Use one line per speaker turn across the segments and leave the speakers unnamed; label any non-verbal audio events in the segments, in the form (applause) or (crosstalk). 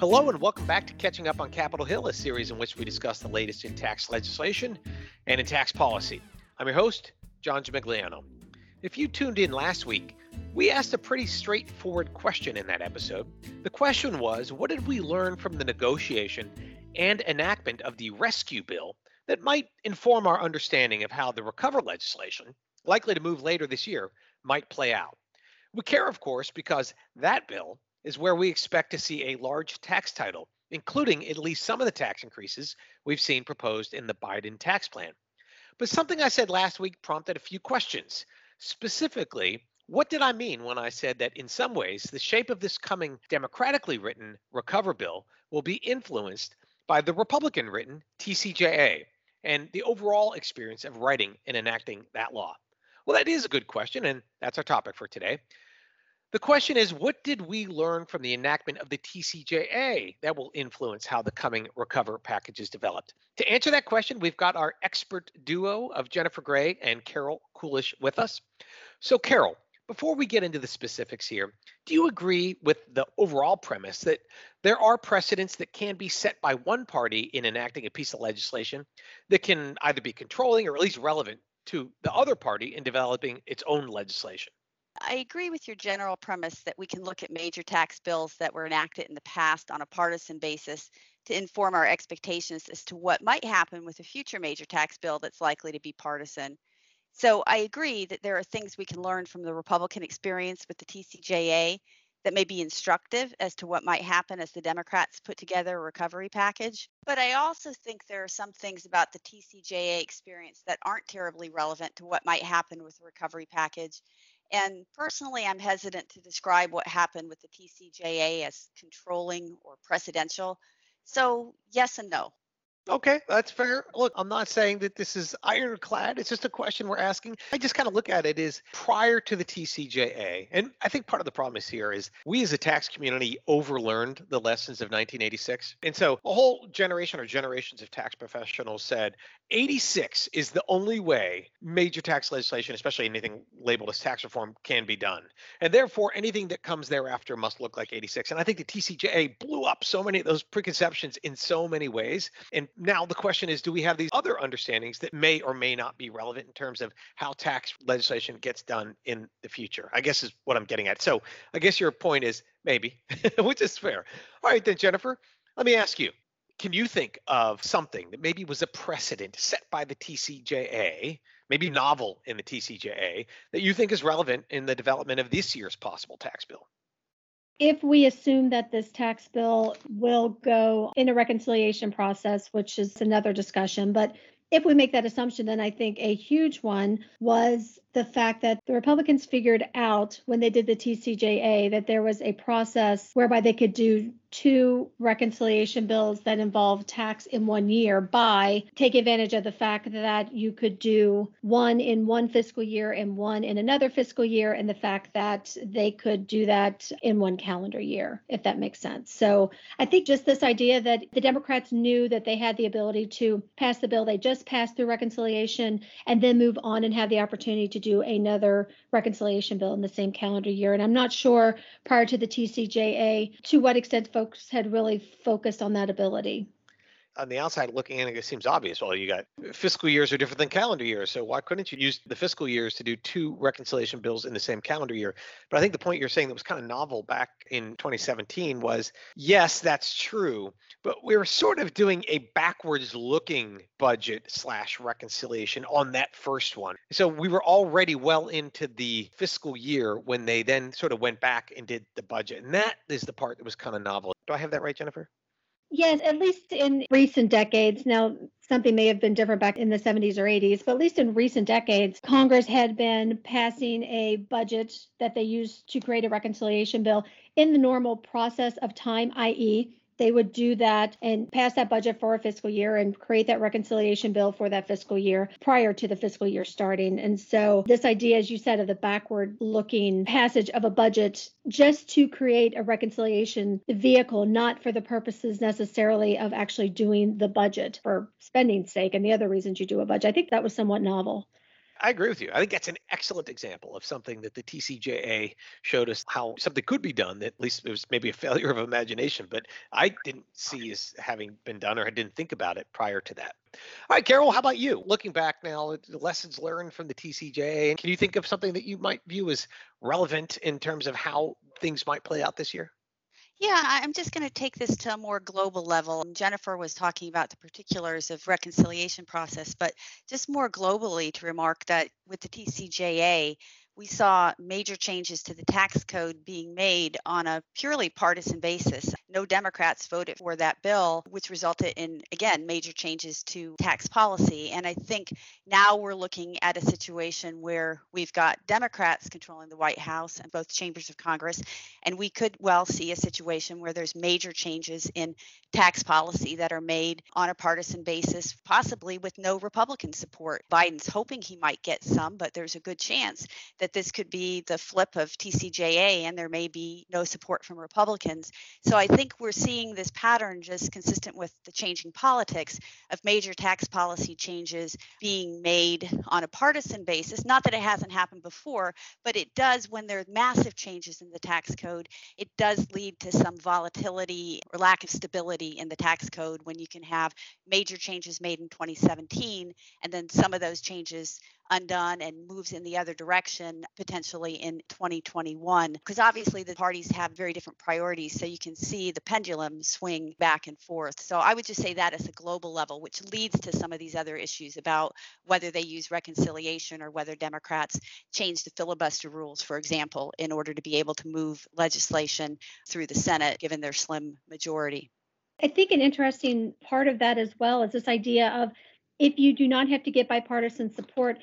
Hello, and welcome back to Catching Up on Capitol Hill, a series in which we discuss the latest in tax legislation and in tax policy. I'm your host, John Gimigliano. If you tuned in last week, we asked a pretty straightforward question in that episode. The question was What did we learn from the negotiation and enactment of the rescue bill that might inform our understanding of how the recover legislation, likely to move later this year, might play out? We care, of course, because that bill is where we expect to see a large tax title, including at least some of the tax increases we've seen proposed in the Biden tax plan. But something I said last week prompted a few questions. Specifically, what did I mean when I said that in some ways the shape of this coming democratically written recover bill will be influenced by the Republican written TCJA and the overall experience of writing and enacting that law? Well, that is a good question, and that's our topic for today. The question is, what did we learn from the enactment of the TCJA that will influence how the coming Recover package is developed? To answer that question, we've got our expert duo of Jennifer Gray and Carol Kulish with us. So, Carol, before we get into the specifics here, do you agree with the overall premise that there are precedents that can be set by one party in enacting a piece of legislation that can either be controlling or at least relevant to the other party in developing its own legislation?
I agree with your general premise that we can look at major tax bills that were enacted in the past on a partisan basis to inform our expectations as to what might happen with a future major tax bill that's likely to be partisan. So I agree that there are things we can learn from the Republican experience with the TCJA that may be instructive as to what might happen as the Democrats put together a recovery package. But I also think there are some things about the TCJA experience that aren't terribly relevant to what might happen with the recovery package and personally, I'm hesitant to describe what happened with the TCJA as controlling or precedential. So, yes and no.
Okay, that's fair. Look, I'm not saying that this is ironclad. It's just a question we're asking. I just kind of look at it as prior to the TCJA. And I think part of the problem is here is we as a tax community overlearned the lessons of 1986. And so a whole generation or generations of tax professionals said 86 is the only way major tax legislation, especially anything labeled as tax reform, can be done. And therefore, anything that comes thereafter must look like 86. And I think the TCJA blew up so many of those preconceptions in so many ways. And now the question is do we have these other understandings that may or may not be relevant in terms of how tax legislation gets done in the future? I guess is what I'm getting at. So I guess your point is maybe, (laughs) which is fair. All right, then, Jennifer, let me ask you can you think of something that maybe was a precedent set by the TCJA, maybe novel in the TCJA, that you think is relevant in the development of this year's possible tax bill?
If we assume that this tax bill will go in a reconciliation process, which is another discussion, but if we make that assumption, then I think a huge one was the fact that the Republicans figured out when they did the TCJA that there was a process whereby they could do two reconciliation bills that involve tax in one year by take advantage of the fact that you could do one in one fiscal year and one in another fiscal year and the fact that they could do that in one calendar year if that makes sense. So i think just this idea that the democrats knew that they had the ability to pass the bill they just passed through reconciliation and then move on and have the opportunity to do another reconciliation bill in the same calendar year. And i'm not sure prior to the tcja to what extent folks had really focused on that ability
on the outside looking in, it seems obvious. Well, you got fiscal years are different than calendar years. So why couldn't you use the fiscal years to do two reconciliation bills in the same calendar year? But I think the point you're saying that was kind of novel back in 2017 was yes, that's true. But we were sort of doing a backwards looking budget slash reconciliation on that first one. So we were already well into the fiscal year when they then sort of went back and did the budget. And that is the part that was kind of novel. Do I have that right, Jennifer?
Yes, at least in recent decades. Now, something may have been different back in the 70s or 80s, but at least in recent decades, Congress had been passing a budget that they used to create a reconciliation bill in the normal process of time, i.e., they would do that and pass that budget for a fiscal year and create that reconciliation bill for that fiscal year prior to the fiscal year starting. And so, this idea, as you said, of the backward looking passage of a budget just to create a reconciliation vehicle, not for the purposes necessarily of actually doing the budget for spending sake and the other reasons you do a budget. I think that was somewhat novel.
I agree with you. I think that's an excellent example of something that the TCJA showed us how something could be done. That at least it was maybe a failure of imagination, but I didn't see as having been done or I didn't think about it prior to that. All right, Carol, how about you? Looking back now, the lessons learned from the TCJA, can you think of something that you might view as relevant in terms of how things might play out this year?
Yeah, I'm just going to take this to a more global level. Jennifer was talking about the particulars of reconciliation process, but just more globally to remark that with the TCJA, we saw major changes to the tax code being made on a purely partisan basis. No Democrats voted for that bill, which resulted in, again, major changes to tax policy. And I think now we're looking at a situation where we've got Democrats controlling the White House and both chambers of Congress. And we could well see a situation where there's major changes in tax policy that are made on a partisan basis, possibly with no Republican support. Biden's hoping he might get some, but there's a good chance that this could be the flip of TCJA and there may be no support from Republicans. So I think we're seeing this pattern just consistent with the changing politics of major tax policy changes being made on a partisan basis. Not that it hasn't happened before, but it does when there are massive changes in the tax code, it does lead to some volatility or lack of stability in the tax code when you can have major changes made in 2017 and then some of those changes undone and moves in the other direction potentially in 2021 because obviously the parties have very different priorities so you can see the pendulum swing back and forth. So i would just say that as a global level which leads to some of these other issues about whether they use reconciliation or whether democrats change the filibuster rules for example in order to be able to move legislation through the senate given their slim majority.
I think an interesting part of that as well is this idea of if you do not have to get bipartisan support,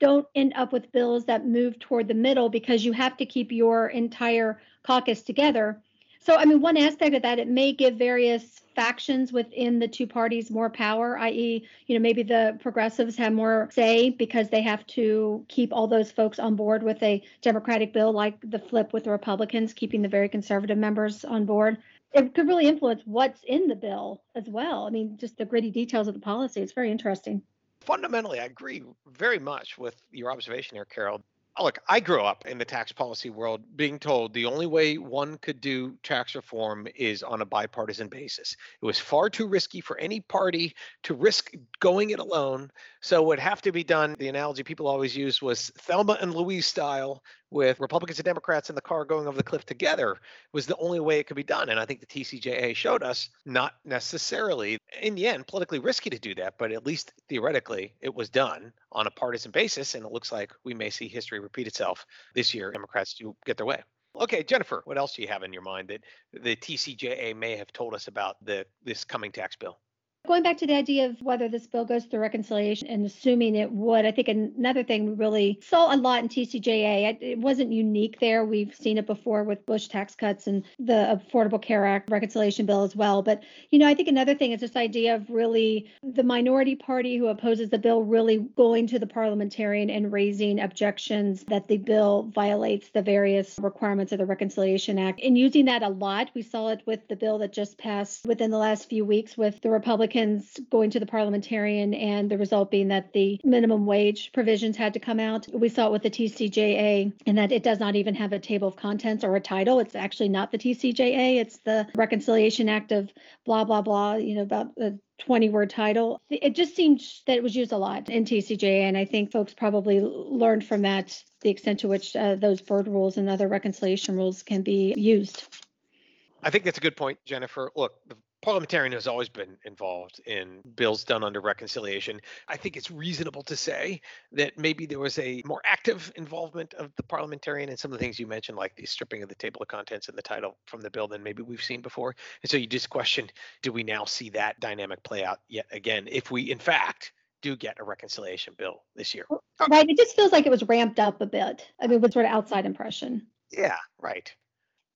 don't end up with bills that move toward the middle because you have to keep your entire caucus together. So, I mean, one aspect of that, it may give various factions within the two parties more power, i.e., you know, maybe the progressives have more say because they have to keep all those folks on board with a Democratic bill, like the flip with the Republicans, keeping the very conservative members on board it could really influence what's in the bill as well. I mean, just the gritty details of the policy. It's very interesting.
Fundamentally, I agree very much with your observation here, Carol. Oh, look, I grew up in the tax policy world being told the only way one could do tax reform is on a bipartisan basis. It was far too risky for any party to risk going it alone. So it would have to be done. The analogy people always use was Thelma and Louise style with Republicans and Democrats in the car going over the cliff together was the only way it could be done. And I think the TCJA showed us not necessarily, in the end, politically risky to do that, but at least theoretically it was done on a partisan basis. And it looks like we may see history repeat itself this year. Democrats do get their way. Okay, Jennifer, what else do you have in your mind that the TCJA may have told us about the this coming tax bill?
Going back to the idea of whether this bill goes through reconciliation and assuming it would, I think another thing we really saw a lot in TCJA, it wasn't unique there. We've seen it before with Bush tax cuts and the Affordable Care Act reconciliation bill as well. But, you know, I think another thing is this idea of really the minority party who opposes the bill really going to the parliamentarian and raising objections that the bill violates the various requirements of the Reconciliation Act and using that a lot. We saw it with the bill that just passed within the last few weeks with the Republican Republicans going to the parliamentarian and the result being that the minimum wage provisions had to come out. We saw it with the TCJA and that it does not even have a table of contents or a title. It's actually not the TCJA, it's the Reconciliation Act of blah, blah, blah, you know, about the 20 word title. It just seemed that it was used a lot in TCJA. And I think folks probably learned from that the extent to which uh, those Byrd rules and other reconciliation rules can be used.
I think that's a good point, Jennifer. Look, the parliamentarian has always been involved in bills done under reconciliation. I think it's reasonable to say that maybe there was a more active involvement of the parliamentarian in some of the things you mentioned, like the stripping of the table of contents and the title from the bill than maybe we've seen before. And so you just question, do we now see that dynamic play out yet again if we in fact do get a reconciliation bill this year?
Right. It just feels like it was ramped up a bit. I mean, with sort of outside impression.
Yeah, right.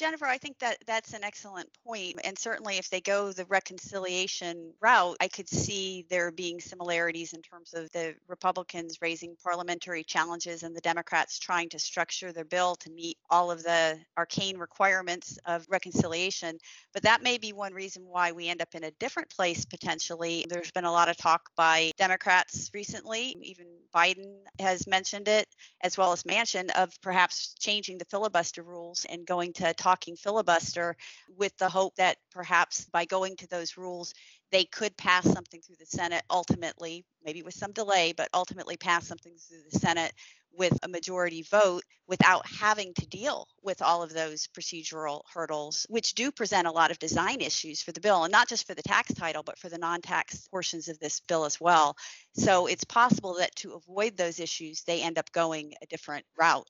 Jennifer, I think that that's an excellent point. And certainly, if they go the reconciliation route, I could see there being similarities in terms of the Republicans raising parliamentary challenges and the Democrats trying to structure their bill to meet all of the arcane requirements of reconciliation. But that may be one reason why we end up in a different place potentially. There's been a lot of talk by Democrats recently, even Biden has mentioned it, as well as Manchin, of perhaps changing the filibuster rules and going to talk talking filibuster with the hope that perhaps by going to those rules, they could pass something through the Senate ultimately, maybe with some delay, but ultimately pass something through the Senate with a majority vote without having to deal with all of those procedural hurdles, which do present a lot of design issues for the bill, and not just for the tax title, but for the non tax portions of this bill as well. So it's possible that to avoid those issues, they end up going a different route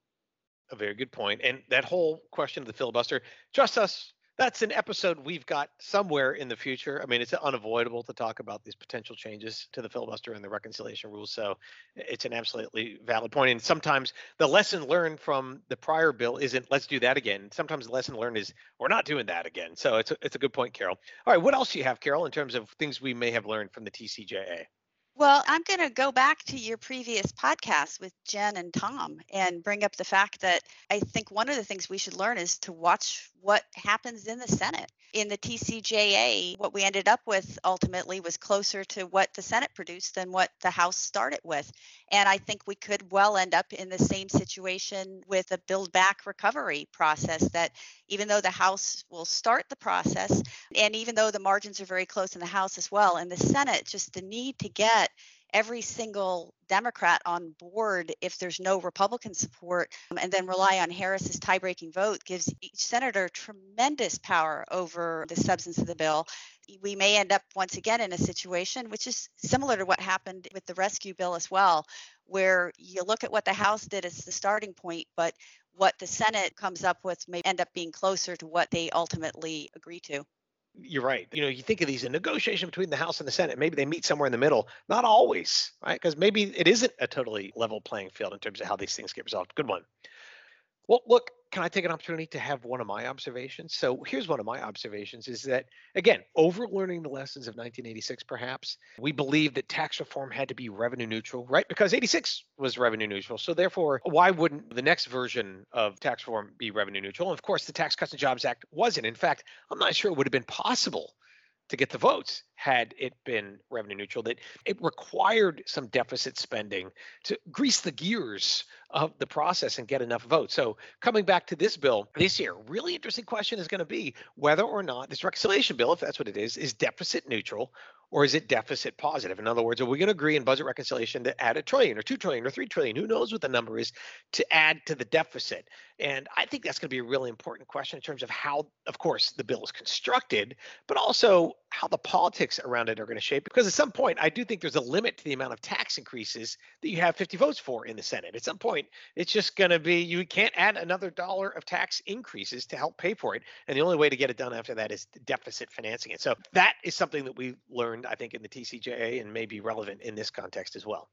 a very good point. And that whole question of the filibuster, trust us, that's an episode we've got somewhere in the future. I mean, it's unavoidable to talk about these potential changes to the filibuster and the reconciliation rules. So it's an absolutely valid point. And sometimes the lesson learned from the prior bill isn't let's do that again. Sometimes the lesson learned is we're not doing that again. So it's a, it's a good point, Carol. All right, what else do you have, Carol, in terms of things we may have learned from the TCJA?
Well, I'm going to go back to your previous podcast with Jen and Tom and bring up the fact that I think one of the things we should learn is to watch what happens in the Senate. In the TCJA, what we ended up with ultimately was closer to what the Senate produced than what the House started with. And I think we could well end up in the same situation with a build back recovery process that even though the House will start the process, and even though the margins are very close in the House as well, and the Senate, just the need to get every single Democrat on board if there's no Republican support, um, and then rely on Harris's tie-breaking vote gives each senator tremendous power over the substance of the bill. We may end up once again in a situation which is similar to what happened with the rescue bill as well, where you look at what the House did as the starting point, but what the Senate comes up with may end up being closer to what they ultimately agree to.
You're right. You know, you think of these a negotiation between the House and the Senate. Maybe they meet somewhere in the middle. Not always, right? Because maybe it isn't a totally level playing field in terms of how these things get resolved. Good one. Well, look, can I take an opportunity to have one of my observations? So here's one of my observations is that, again, overlearning the lessons of 1986, perhaps, we believe that tax reform had to be revenue neutral, right? Because 86 was revenue neutral. So therefore, why wouldn't the next version of tax reform be revenue neutral? And of course, the Tax Cuts and Jobs Act wasn't. In fact, I'm not sure it would have been possible to get the votes had it been revenue neutral that it required some deficit spending to grease the gears of the process and get enough votes so coming back to this bill this year really interesting question is going to be whether or not this reconciliation bill if that's what it is is deficit neutral or is it deficit positive? In other words, are we going to agree in budget reconciliation to add a trillion or two trillion or three trillion? Who knows what the number is to add to the deficit? And I think that's going to be a really important question in terms of how, of course, the bill is constructed, but also how the politics around it are going to shape. Because at some point, I do think there's a limit to the amount of tax increases that you have 50 votes for in the Senate. At some point, it's just going to be you can't add another dollar of tax increases to help pay for it. And the only way to get it done after that is deficit financing it. So that is something that we learned, I think, in the TCJA and may be relevant in this context as well.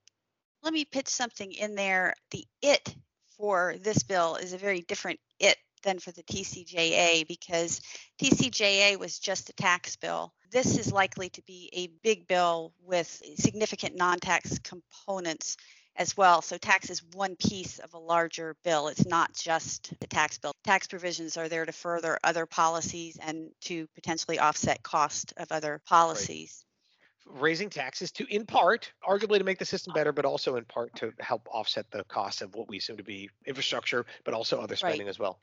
Let me pitch something in there. The it for this bill is a very different it than for the TCJA because TCJA was just a tax bill. This is likely to be a big bill with significant non tax components as well. So tax is one piece of a larger bill. It's not just the tax bill. Tax provisions are there to further other policies and to potentially offset cost of other policies.
Right. Raising taxes to, in part, arguably to make the system better, but also in part to help offset the cost of what we assume to be infrastructure, but also other spending right. as well.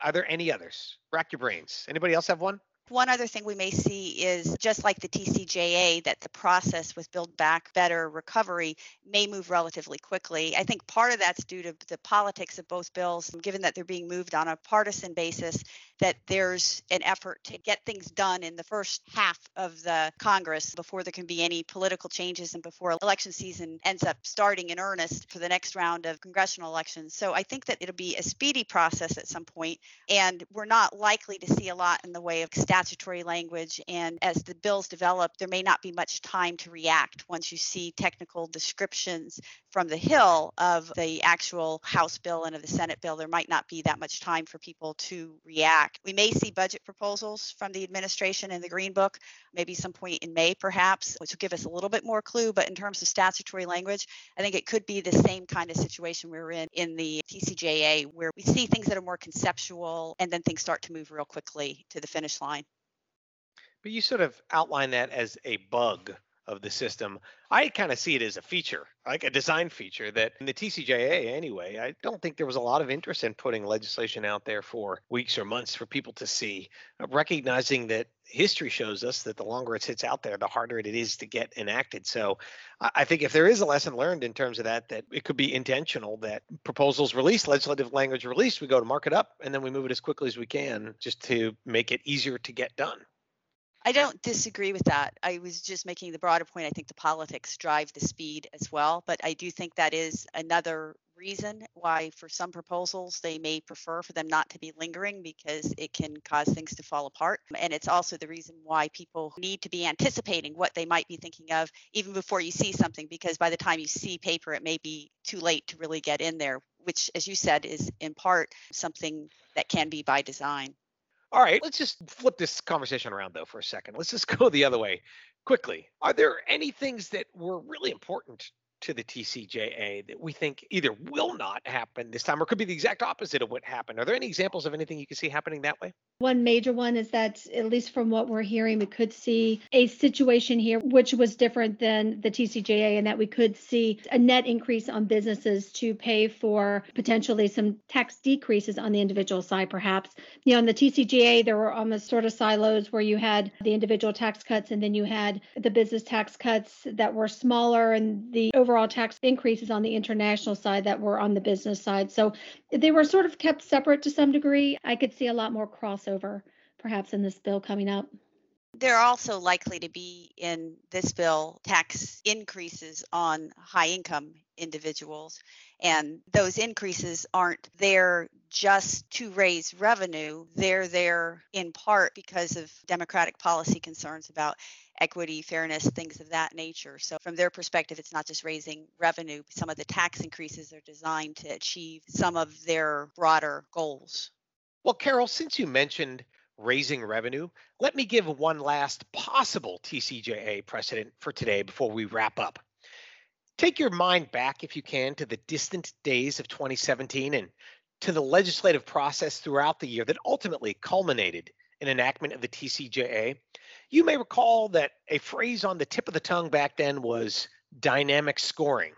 Are there any others? Rack your brains. Anybody else have one?
One other thing we may see is just like the TCJA, that the process with Build Back Better recovery may move relatively quickly. I think part of that's due to the politics of both bills, given that they're being moved on a partisan basis, that there's an effort to get things done in the first half of the Congress before there can be any political changes and before election season ends up starting in earnest for the next round of congressional elections. So I think that it'll be a speedy process at some point, and we're not likely to see a lot in the way of staff statutory language. And as the bills develop, there may not be much time to react once you see technical descriptions from the Hill of the actual House bill and of the Senate bill. There might not be that much time for people to react. We may see budget proposals from the administration in the Green Book, maybe some point in May, perhaps, which will give us a little bit more clue. But in terms of statutory language, I think it could be the same kind of situation we we're in in the TCJA, where we see things that are more conceptual and then things start to move real quickly to the finish line.
But you sort of outline that as a bug of the system. I kind of see it as a feature, like a design feature that in the TCJA anyway, I don't think there was a lot of interest in putting legislation out there for weeks or months for people to see, uh, recognizing that history shows us that the longer it sits out there, the harder it is to get enacted. So I think if there is a lesson learned in terms of that, that it could be intentional that proposals released, legislative language released, we go to mark it up and then we move it as quickly as we can just to make it easier to get done.
I don't disagree with that. I was just making the broader point. I think the politics drive the speed as well, but I do think that is another reason why for some proposals they may prefer for them not to be lingering because it can cause things to fall apart and it's also the reason why people need to be anticipating what they might be thinking of even before you see something because by the time you see paper it may be too late to really get in there which as you said is in part something that can be by design
all right, let's just flip this conversation around though for a second. Let's just go the other way quickly. Are there any things that were really important to the TCJA that we think either will not happen this time or could be the exact opposite of what happened? Are there any examples of anything you can see happening that way?
One major one is that, at least from what we're hearing, we could see a situation here which was different than the TCJA, and that we could see a net increase on businesses to pay for potentially some tax decreases on the individual side, perhaps. You know, in the TCJA, there were almost sort of silos where you had the individual tax cuts and then you had the business tax cuts that were smaller and the overall tax increases on the international side that were on the business side. So they were sort of kept separate to some degree. I could see a lot more crossover perhaps in this bill coming up.
There are also likely to be in this bill tax increases on high income individuals. And those increases aren't there just to raise revenue, they're there in part because of Democratic policy concerns about equity, fairness, things of that nature. So, from their perspective, it's not just raising revenue, some of the tax increases are designed to achieve some of their broader goals.
Well, Carol, since you mentioned raising revenue, let me give one last possible TCJA precedent for today before we wrap up. Take your mind back, if you can, to the distant days of 2017 and to the legislative process throughout the year that ultimately culminated in enactment of the TCJA. You may recall that a phrase on the tip of the tongue back then was dynamic scoring.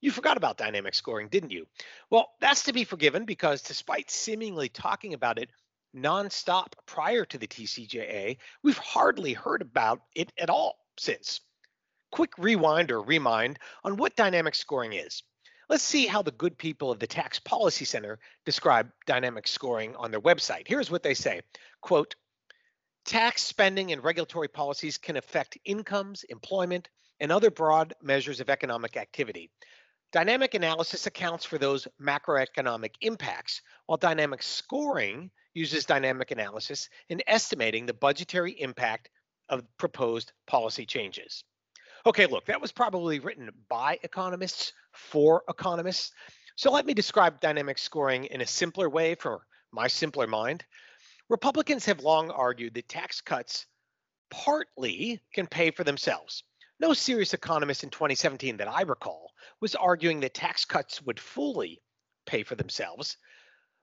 You forgot about dynamic scoring, didn't you? Well, that's to be forgiven because despite seemingly talking about it nonstop prior to the TCJA, we've hardly heard about it at all since. Quick rewind or remind on what dynamic scoring is. Let's see how the good people of the Tax Policy Center describe dynamic scoring on their website. Here's what they say. Quote, Tax spending and regulatory policies can affect incomes, employment, and other broad measures of economic activity. Dynamic analysis accounts for those macroeconomic impacts, while dynamic scoring uses dynamic analysis in estimating the budgetary impact of proposed policy changes. Okay, look, that was probably written by economists for economists. So let me describe dynamic scoring in a simpler way for my simpler mind. Republicans have long argued that tax cuts partly can pay for themselves. No serious economist in 2017 that I recall was arguing that tax cuts would fully pay for themselves.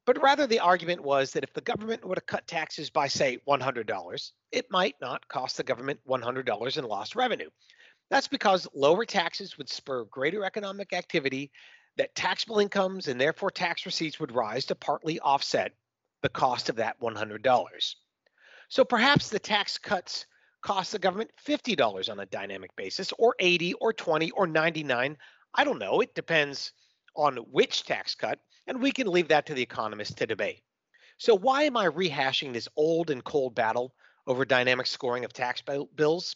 But rather, the argument was that if the government were to cut taxes by, say, $100, it might not cost the government $100 in lost revenue. That's because lower taxes would spur greater economic activity, that taxable incomes and therefore tax receipts would rise to partly offset the cost of that $100. So perhaps the tax cuts cost the government $50 on a dynamic basis, or 80 or 20 or 99. I don't know. It depends on which tax cut, and we can leave that to the economists to debate. So why am I rehashing this old and cold battle over dynamic scoring of tax bills?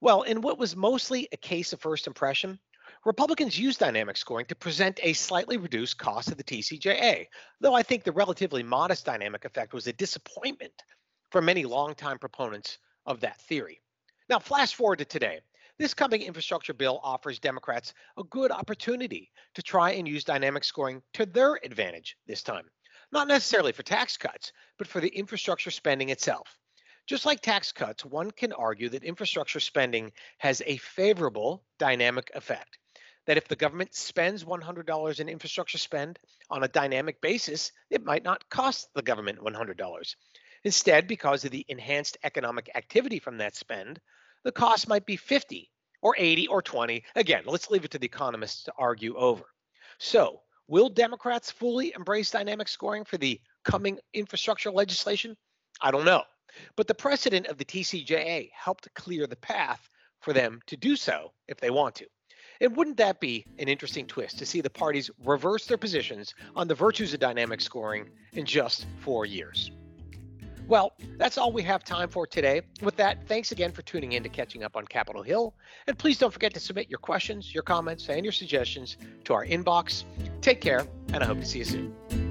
Well, in what was mostly a case of first impression, Republicans used dynamic scoring to present a slightly reduced cost of the TCJA, though I think the relatively modest dynamic effect was a disappointment for many longtime proponents of that theory. Now, flash forward to today. This coming infrastructure bill offers Democrats a good opportunity to try and use dynamic scoring to their advantage this time. Not necessarily for tax cuts, but for the infrastructure spending itself. Just like tax cuts, one can argue that infrastructure spending has a favorable dynamic effect. That if the government spends $100 in infrastructure spend on a dynamic basis, it might not cost the government $100. Instead, because of the enhanced economic activity from that spend, the cost might be 50 or 80 or 20. Again, let's leave it to the economists to argue over. So, will Democrats fully embrace dynamic scoring for the coming infrastructure legislation? I don't know. But the precedent of the TCJA helped clear the path for them to do so if they want to. And wouldn't that be an interesting twist to see the parties reverse their positions on the virtues of dynamic scoring in just four years? Well, that's all we have time for today. With that, thanks again for tuning in to Catching Up on Capitol Hill. And please don't forget to submit your questions, your comments, and your suggestions to our inbox. Take care, and I hope to see you soon.